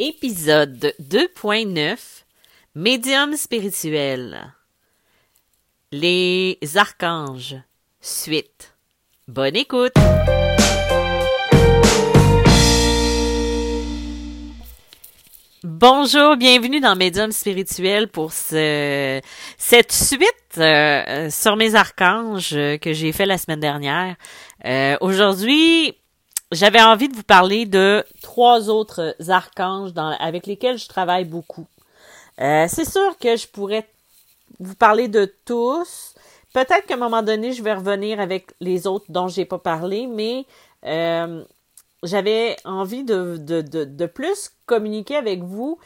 Épisode 2.9 Médium spirituel. Les archanges Suite. Bonne écoute. Bonjour, bienvenue dans Médium spirituel pour ce, cette suite euh, sur mes archanges que j'ai fait la semaine dernière. Euh, Aujourd'hui, j'avais envie de vous parler de trois autres archanges avec lesquels je travaille beaucoup. Euh, c'est sûr que je pourrais vous parler de tous. Peut-être qu'à un moment donné, je vais revenir avec les autres dont j'ai pas parlé, mais euh, j'avais envie de, de, de, de, plus communiquer avec vous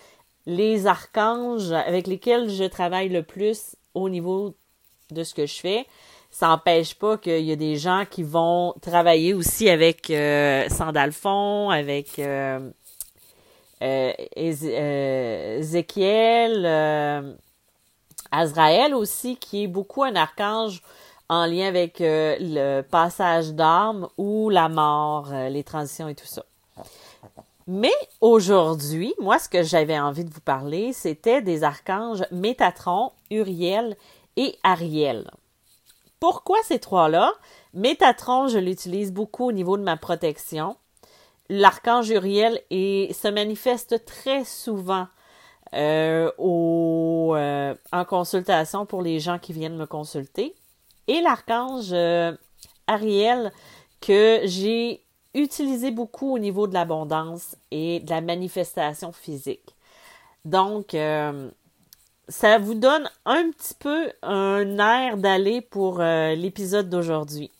les archanges avec lesquels je travaille le plus au niveau de ce que je fais ça n'empêche pas qu'il y a des gens qui vont travailler aussi avec euh, Sandalphon, avec euh, euh, euh euh, Azraël aussi, qui est beaucoup un archange en lien avec le passage d'armes ou la mort, les transitions et tout ça. Mais aujourd'hui, moi, ce que j'avais envie de vous parler, c'était des archanges Métatron, Uriel et Ariel. Pourquoi ces trois-là? Métatron, je l'utilise beaucoup au niveau de ma protection. L'archange Uriel se manifeste très souvent euh, euh, en consultation pour les gens qui viennent me consulter. Et l'archange euh, Ariel que j'ai utilisé beaucoup au niveau de l'abondance et de la manifestation physique. Donc, ça vous donne un petit peu un air d'aller pour euh, l'épisode d'aujourd'hui.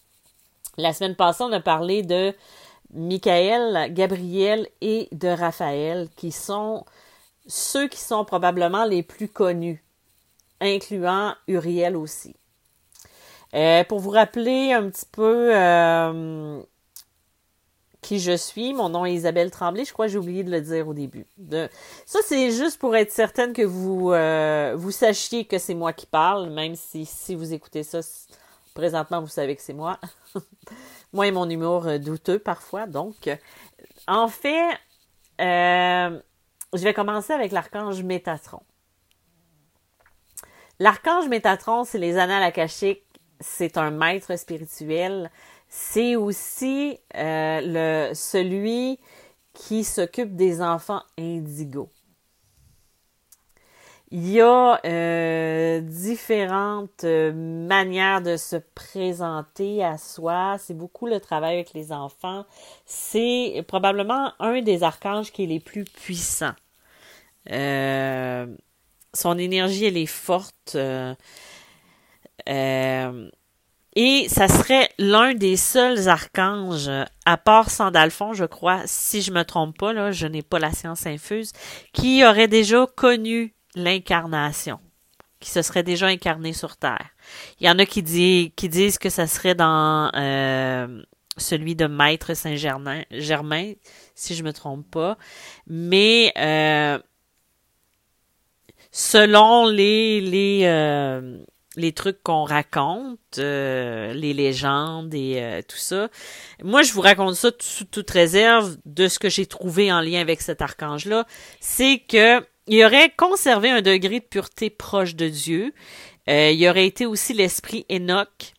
La semaine passée, on a parlé de Michael, Gabriel et de Raphaël, qui sont ceux qui sont probablement les plus connus, incluant Uriel aussi. Euh, pour vous rappeler un petit peu euh, qui je suis. Mon nom est Isabelle Tremblay. Je crois que j'ai oublié de le dire au début. Ça, c'est juste pour être certaine que vous, euh, vous sachiez que c'est moi qui parle, même si, si vous écoutez ça, présentement, vous savez que c'est moi. moi et mon humour euh, douteux parfois. Donc, en fait, euh, je vais commencer avec l'archange Métatron. L'archange Métatron, c'est les annales akashiques. C'est un maître spirituel c'est aussi euh, le, celui qui s'occupe des enfants indigos. Il y a euh, différentes euh, manières de se présenter à soi. C'est beaucoup le travail avec les enfants. C'est probablement un des archanges qui est les plus puissants. Son énergie, elle est forte. Et ça serait l'un des seuls archanges, à part Sandalphon, je crois, si je me trompe pas, là, je n'ai pas la science infuse, qui aurait déjà connu l'incarnation, qui se serait déjà incarné sur Terre. Il y en a qui, disent que ça serait dans euh, celui de Maître Saint-Germain, Germain, si je me trompe pas. Mais euh, selon les, les euh, les trucs qu'on raconte, euh, les légendes et euh, tout ça. Moi, je vous raconte ça sous toute réserve de ce que j'ai trouvé en lien avec cet archange-là. C'est que il aurait conservé un degré de pureté proche de Dieu. Euh, il aurait été aussi l'esprit Enoch.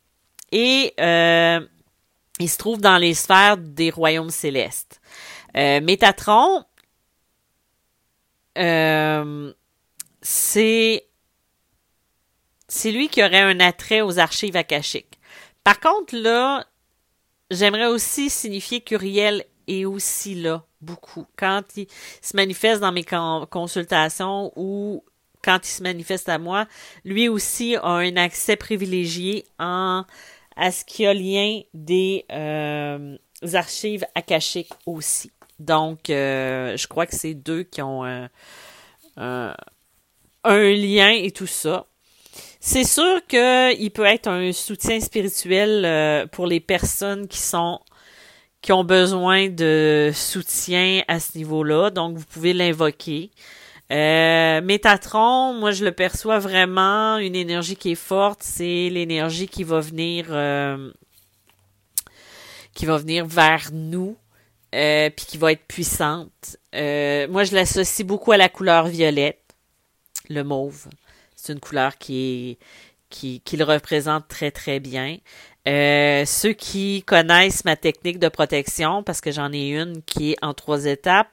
Et il se trouve dans les sphères des royaumes célestes. Métatron, c'est c'est lui qui aurait un attrait aux archives akashiques. Par contre, là, j'aimerais aussi signifier qu'Uriel est aussi là, beaucoup. Quand il se manifeste dans mes consultations ou quand il se manifeste à moi, lui aussi a un accès privilégié à ce qui a lien des euh, archives akashiques aussi. Donc, euh, je crois que c'est deux qui ont un, un lien et tout ça. C'est sûr qu'il peut être un soutien spirituel euh, pour les personnes qui sont qui ont besoin de soutien à ce niveau-là, donc vous pouvez l'invoquer. Euh, Métatron, moi je le perçois vraiment une énergie qui est forte, c'est l'énergie qui va venir euh, qui va venir vers nous euh, puis qui va être puissante. Euh, moi, je l'associe beaucoup à la couleur violette, le mauve. C'est une couleur qui qui, le représente très très bien. Euh, ceux qui connaissent ma technique de protection, parce que j'en ai une qui est en trois étapes.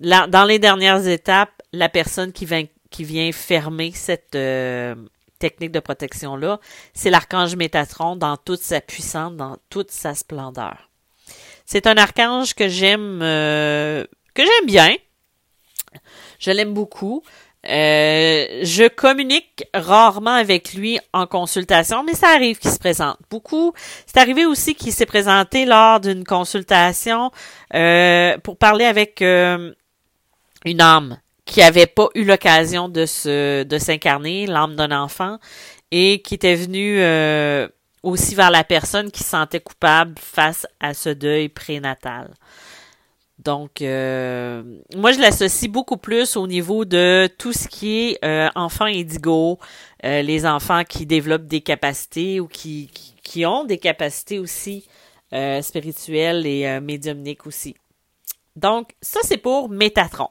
Dans les dernières étapes, la personne qui vient, qui vient fermer cette euh, technique de protection-là, c'est l'archange Métatron dans toute sa puissance, dans toute sa splendeur. C'est un archange que j'aime euh, que j'aime bien. Je l'aime beaucoup. Euh, je communique rarement avec lui en consultation, mais ça arrive qu'il se présente beaucoup. C'est arrivé aussi qu'il s'est présenté lors d'une consultation euh, pour parler avec euh, une âme qui avait pas eu l'occasion de de s'incarner, l'âme d'un enfant, et qui était venue aussi vers la personne qui se sentait coupable face à ce deuil prénatal. Donc, euh, moi, je l'associe beaucoup plus au niveau de tout ce qui est euh, enfants indigo, euh, les enfants qui développent des capacités ou qui, qui, ont des capacités aussi spirituelles et médiumniques aussi. Donc, ça, c'est pour Métatron.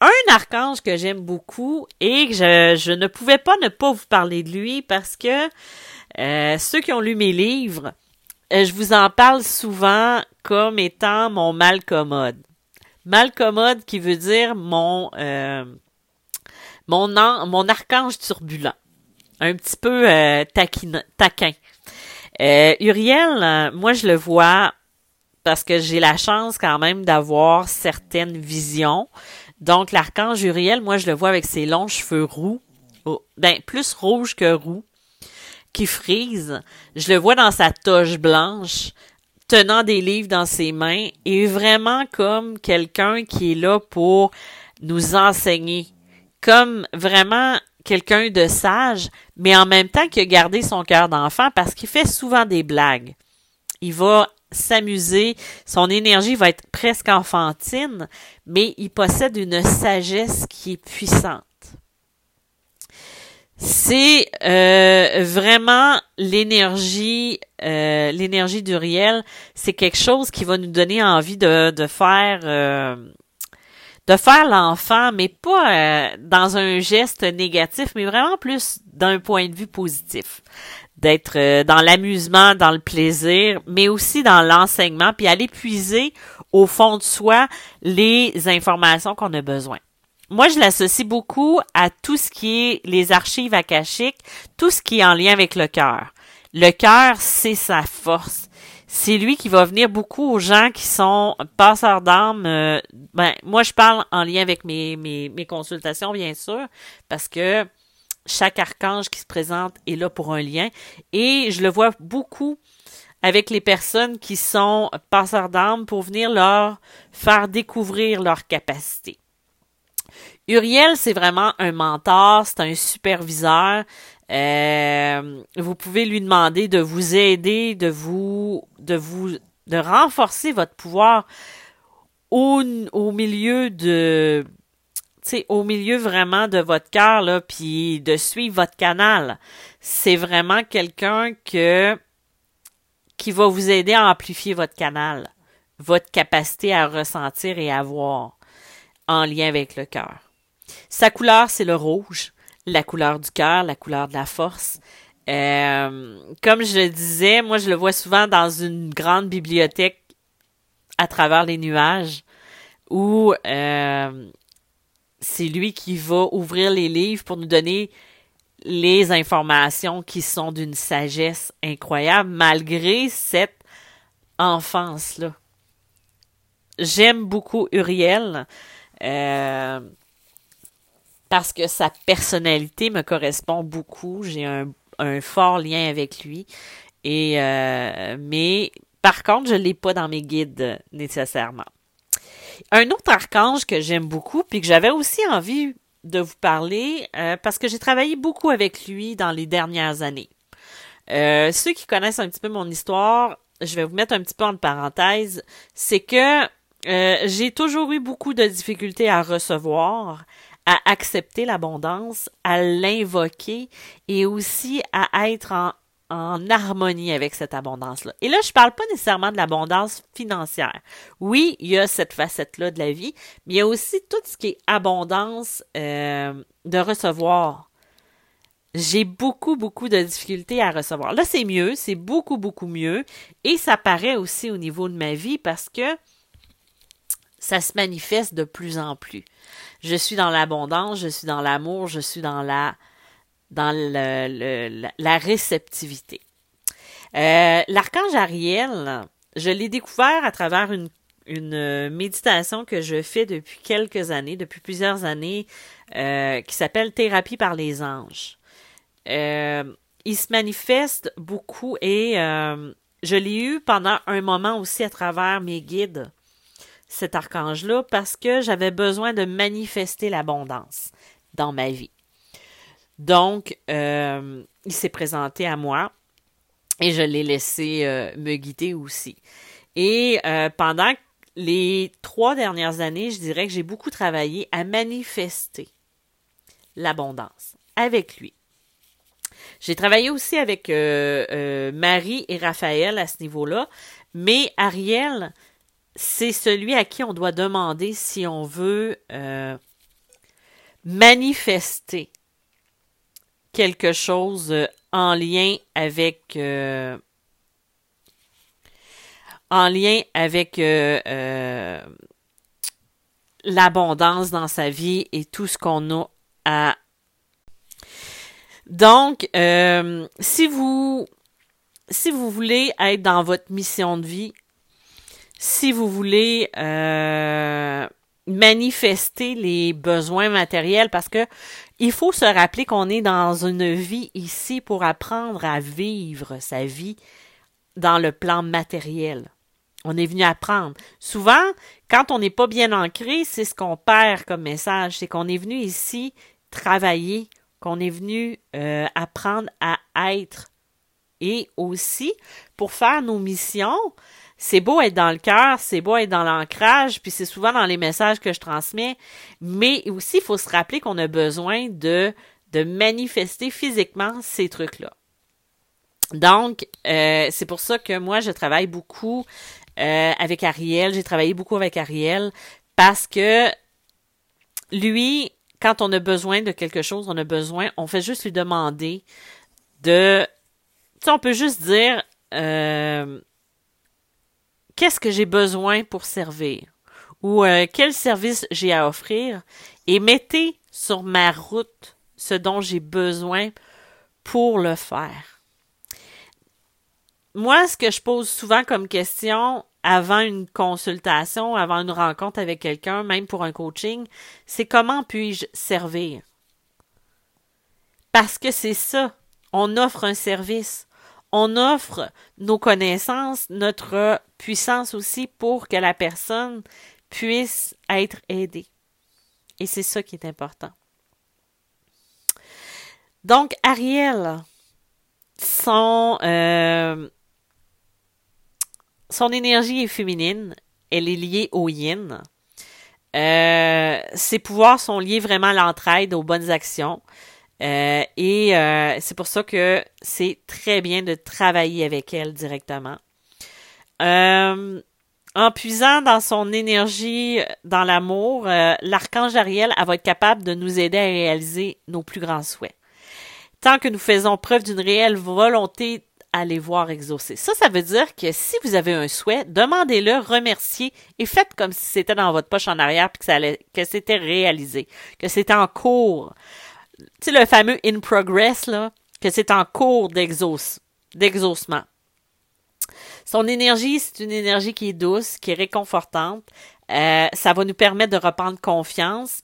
Un archange que j'aime beaucoup et que je, je, ne pouvais pas ne pas vous parler de lui parce que ceux qui ont lu mes livres, je vous en parle souvent comme étant mon mal commode. Qui veut dire mon euh, mon mon archange turbulent. Un petit peu euh, taquin. Euh, Uriel, moi je le vois parce que j'ai la chance quand même d'avoir certaines visions. Donc l'archange Uriel, moi je le vois avec ses longs cheveux roux, oh, ben plus rouge que roux, qui frise. Je le vois dans sa toge blanche tenant des livres dans ses mains et vraiment comme quelqu'un qui est là pour nous enseigner, comme vraiment quelqu'un de sage, mais en même temps qui a gardé son cœur d'enfant parce qu'il fait souvent des blagues. Il va s'amuser, son énergie va être presque enfantine, mais il possède une sagesse qui est puissante c'est euh, vraiment l'énergie, euh, l'énergie du réel. C'est quelque chose qui va nous donner envie de, de faire, euh, de faire l'enfant, mais pas euh, dans un geste négatif, mais vraiment plus d'un point de vue positif. D'être dans l'amusement, dans le plaisir, mais aussi dans l'enseignement, puis aller puiser au fond de soi les informations qu'on a besoin moi, je l'associe beaucoup à tout ce qui est les archives akashiques, tout ce qui est en lien avec le cœur. Le cœur, c'est sa force. C'est lui qui va venir beaucoup aux gens qui sont passeurs d'âme. Euh, ben, moi, je parle en lien avec mes, mes, consultations, bien sûr, parce que chaque archange qui se présente est là pour un lien. Et je le vois beaucoup avec les personnes qui sont passeurs d'âme pour venir leur faire découvrir leurs capacités. Uriel, c'est vraiment un mentor, c'est un superviseur. Euh, vous pouvez lui demander de vous aider, de vous, de vous, de renforcer votre pouvoir au, milieu de, au milieu vraiment de votre cœur là, puis de suivre votre canal. C'est vraiment quelqu'un que qui va vous aider à amplifier votre canal, votre capacité à ressentir et à voir en lien avec le cœur. Sa couleur, c'est le rouge, la couleur du cœur, la couleur de la force. Euh, comme je le disais, moi, je le vois souvent dans une grande bibliothèque à travers les nuages où euh, c'est lui qui va ouvrir les livres pour nous donner les informations qui sont d'une sagesse incroyable malgré cette enfance-là. J'aime beaucoup Uriel. Euh, parce que sa personnalité me correspond beaucoup. J'ai un, un, fort lien avec lui. Et euh, mais par contre, je l'ai pas dans mes guides nécessairement. Un autre archange que j'aime beaucoup, puis que j'avais aussi envie de vous parler, euh, parce que j'ai travaillé beaucoup avec lui dans les dernières années. Euh, ceux qui connaissent un petit peu mon histoire, je vais vous mettre un petit peu en parenthèse, c'est que euh, j'ai toujours eu beaucoup de difficultés à recevoir, à accepter l'abondance, à l'invoquer et aussi à être en harmonie avec cette abondance-là. Et là, je parle pas nécessairement de l'abondance financière. Oui, il y a cette facette-là de la vie, mais il y a aussi tout ce qui est abondance euh, de recevoir. J'ai beaucoup, beaucoup de difficultés à recevoir. Là, c'est mieux, c'est beaucoup, beaucoup mieux. Et ça paraît aussi au niveau de ma vie parce que ça se manifeste de plus en plus. Je suis dans l'abondance, je suis dans l'amour, je suis dans la dans le, réceptivité. Euh, L'archange Ariel, je l'ai découvert à travers une, une, méditation que je fais depuis quelques années, depuis plusieurs années, euh, qui s'appelle Thérapie par les anges. Euh, il se manifeste beaucoup et je l'ai eu pendant un moment aussi à travers mes guides cet archange-là parce que j'avais besoin de manifester l'abondance dans ma vie. Donc, euh, il s'est présenté à moi et je l'ai laissé euh, me guider aussi. Et euh, pendant les trois dernières années, je dirais que j'ai beaucoup travaillé à manifester l'abondance avec lui. J'ai travaillé aussi avec Marie et Raphaël à ce niveau-là, mais Ariel, c'est celui à qui on doit demander si on veut euh, manifester quelque chose euh, en lien avec euh, en lien avec l'abondance dans sa vie et tout ce qu'on a à donc si vous si vous voulez être dans votre mission de vie si vous voulez euh, manifester les besoins matériels parce que il faut se rappeler qu'on est dans une vie ici pour apprendre à vivre sa vie dans le plan matériel. On est venu apprendre. Souvent, quand on n'est pas bien ancré, c'est ce qu'on perd comme message. C'est qu'on est venu ici travailler, qu'on est venu euh, apprendre à être. Et aussi, pour faire nos missions, c'est beau être dans le cœur, c'est beau être dans l'ancrage, puis c'est souvent dans les messages que je transmets, mais aussi il faut se rappeler qu'on a besoin de, de manifester physiquement ces trucs-là. Donc, euh, c'est pour ça que moi, je travaille beaucoup euh, avec Ariel. J'ai travaillé beaucoup avec Ariel parce que lui, quand on a besoin de quelque chose, on a besoin, on fait juste lui demander de... Tu sais, on peut juste dire... Euh, qu'est-ce que j'ai besoin pour servir? Ou euh, quel service j'ai à offrir? Et mettez sur ma route ce dont j'ai besoin pour le faire. Moi, ce que je pose souvent comme question avant une consultation, avant une rencontre avec quelqu'un, même pour un coaching, c'est comment puis-je servir? Parce que c'est ça. On offre un service on offre nos connaissances, notre puissance aussi pour que la personne puisse être aidée. Et c'est ça qui est important. Donc, Ariel, son, euh, énergie est féminine, elle est liée au yin. Euh, ses pouvoirs sont liés vraiment à l'entraide, aux bonnes actions. Euh, et euh, c'est pour ça que c'est très bien de travailler avec elle directement. Euh, en puisant dans son énergie, dans l'amour, l'archange Ariel va être capable de nous aider à réaliser nos plus grands souhaits. Tant que nous faisons preuve d'une réelle volonté à les voir exaucer. Ça, ça veut dire que si vous avez un souhait, demandez-le, remerciez et faites comme si c'était dans votre poche en arrière puis que, que c'était réalisé, que c'était en cours sais, le fameux in progress, que c'est en cours d'exaucement. Son énergie, c'est une énergie qui est douce, qui est réconfortante. Euh, ça va nous permettre de reprendre confiance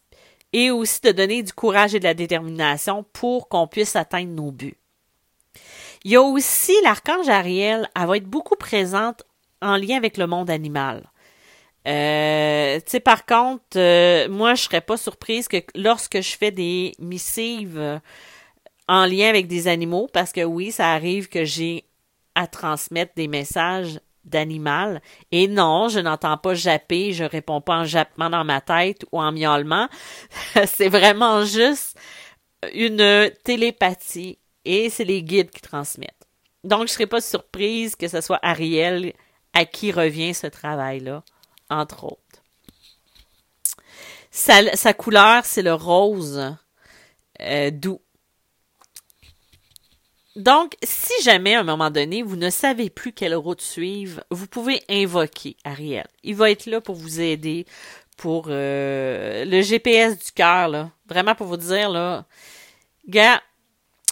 et aussi de donner du courage et de la détermination pour qu'on puisse atteindre nos buts. Il y a aussi l'archange Ariel, elle va être beaucoup présente en lien avec le monde animal. Euh, tu sais, par contre, euh, moi, je serais pas surprise que lorsque je fais des missives euh, en lien avec des animaux, parce que oui, ça arrive que j'ai à transmettre des messages d'animal. Et non, je n'entends pas japper, je réponds pas en jappement dans ma tête ou en miaulement. c'est vraiment juste une télépathie et c'est les guides qui transmettent. Donc, je serais pas surprise que ce soit Ariel à qui revient ce travail-là, entre autres. Sa, couleur, c'est le rose euh, doux. Donc, si jamais à un moment donné, vous ne savez plus quelle route suivre, vous pouvez invoquer Ariel. Il va être là pour vous aider, pour euh, le GPS du cœur, là. Vraiment pour vous dire, là, gars,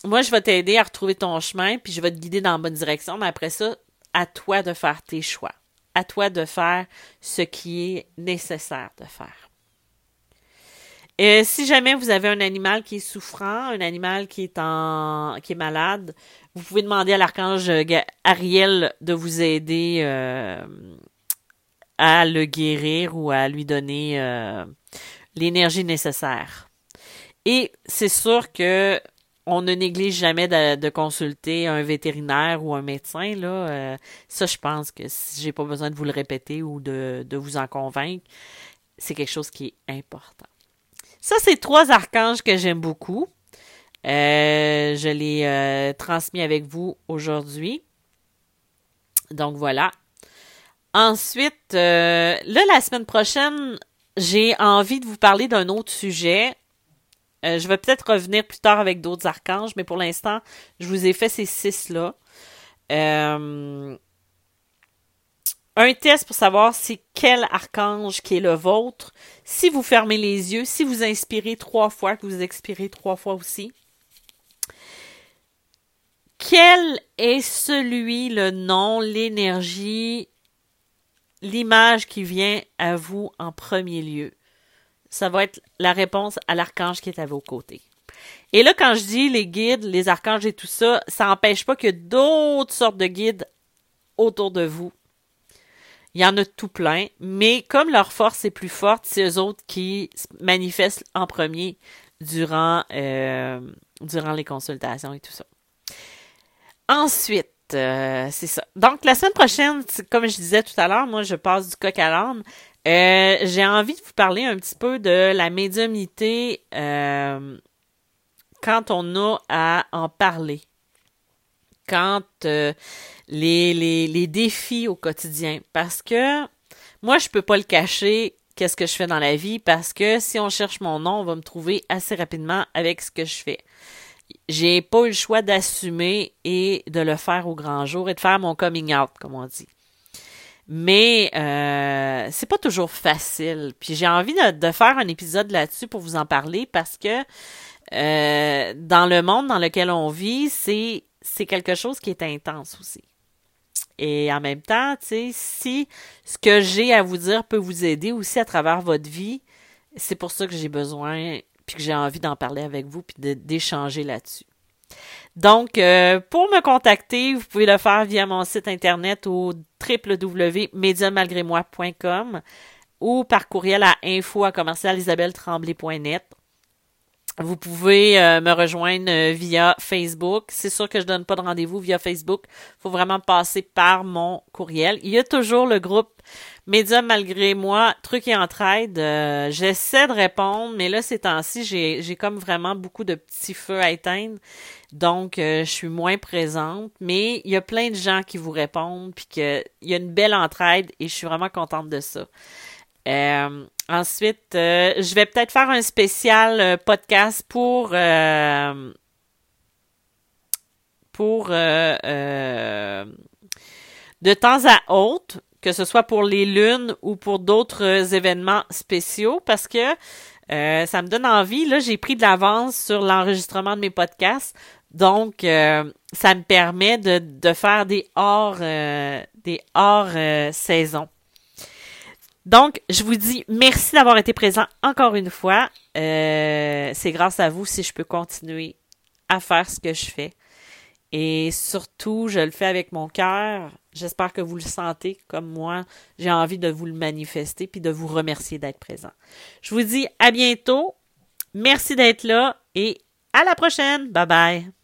moi, je vais t'aider à retrouver ton chemin, puis je vais te guider dans la bonne direction, mais après ça, à toi de faire tes choix. À toi de faire ce qui est nécessaire de faire. Et si jamais vous avez un animal qui est souffrant, un animal qui est en qui est malade, vous pouvez demander à l'archange Ariel de vous aider euh, à le guérir ou à lui donner euh, l'énergie nécessaire. Et c'est sûr que on ne néglige jamais de, consulter un vétérinaire ou un médecin. Là, ça, je pense que si j'ai pas besoin de vous le répéter ou de, vous en convaincre, c'est quelque chose qui est important. Ça, c'est trois archanges que j'aime beaucoup. Euh, je l'ai euh, transmis avec vous aujourd'hui. Donc voilà. Ensuite, euh, là, la semaine prochaine, j'ai envie de vous parler d'un autre sujet. Je vais peut-être revenir plus tard avec d'autres archanges, mais pour l'instant, je vous ai fait ces six-là. Euh, un test pour savoir c'est quel archange qui est le vôtre. Si vous fermez les yeux, si vous inspirez trois fois, que vous expirez trois fois aussi. Quel est celui, le nom, l'énergie, l'image qui vient à vous en premier lieu? Ça va être la réponse à l'archange qui est à vos côtés. Et là, quand je dis les guides, les archanges et tout ça, ça n'empêche pas a d'autres sortes de guides autour de vous il y en a tout plein, mais comme leur force est plus forte, c'est eux autres qui manifestent en premier durant, euh, durant les consultations et tout ça. Ensuite, euh, c'est ça. Donc, la semaine prochaine, comme je disais tout à l'heure, moi, je passe du coq à l'âne. Euh, j'ai envie de vous parler un petit peu de la médiumnité quand on a à en parler. Quand les, les, défis au quotidien. Parce que moi, je peux pas le cacher qu'est-ce que je fais dans la vie? Parce que si on cherche mon nom, on va me trouver assez rapidement avec ce que je fais. J'ai pas eu le choix d'assumer et de le faire au grand jour et de faire mon coming out, comme on dit. Mais euh, c'est pas toujours facile. Puis j'ai envie de, faire un épisode là-dessus pour vous en parler parce que euh, dans le monde dans lequel on vit, c'est c'est quelque chose qui est intense aussi. Et en même temps, tu sais, si ce que j'ai à vous dire peut vous aider aussi à travers votre vie, c'est pour ça que j'ai besoin, puis que j'ai envie d'en parler avec vous, puis d'échanger là-dessus. Donc, euh, pour me contacter, vous pouvez le faire via mon site internet au www.mediummalgrémoi.com ou par courriel à info à vous pouvez euh, me rejoindre euh, via Facebook. C'est sûr que je donne pas de rendez-vous via Facebook. faut vraiment passer par mon courriel. Il y a toujours le groupe Médium malgré moi, trucs et entraide. Euh, j'essaie de répondre, mais là, ces temps-ci, j'ai, comme vraiment beaucoup de petits feux à éteindre. Donc, je suis moins présente. Mais il y a plein de gens qui vous répondent, puis qu'il y a une belle entraide et je suis vraiment contente de ça. Euh, ensuite, euh, je vais peut-être faire un spécial euh, podcast pour pour de temps à autre, que ce soit pour les lunes ou pour d'autres événements spéciaux, parce que ça me donne envie. Là, j'ai pris de l'avance sur l'enregistrement de mes podcasts. Donc, ça me permet de, de faire des hors, des hors saisons. Donc, je vous dis merci d'avoir été présent encore une fois. Euh, c'est grâce à vous si je peux continuer à faire ce que je fais. Et surtout, je le fais avec mon cœur. J'espère que vous le sentez comme moi. J'ai envie de vous le manifester puis de vous remercier d'être présent. Je vous dis à bientôt. Merci d'être là et à la prochaine. Bye bye.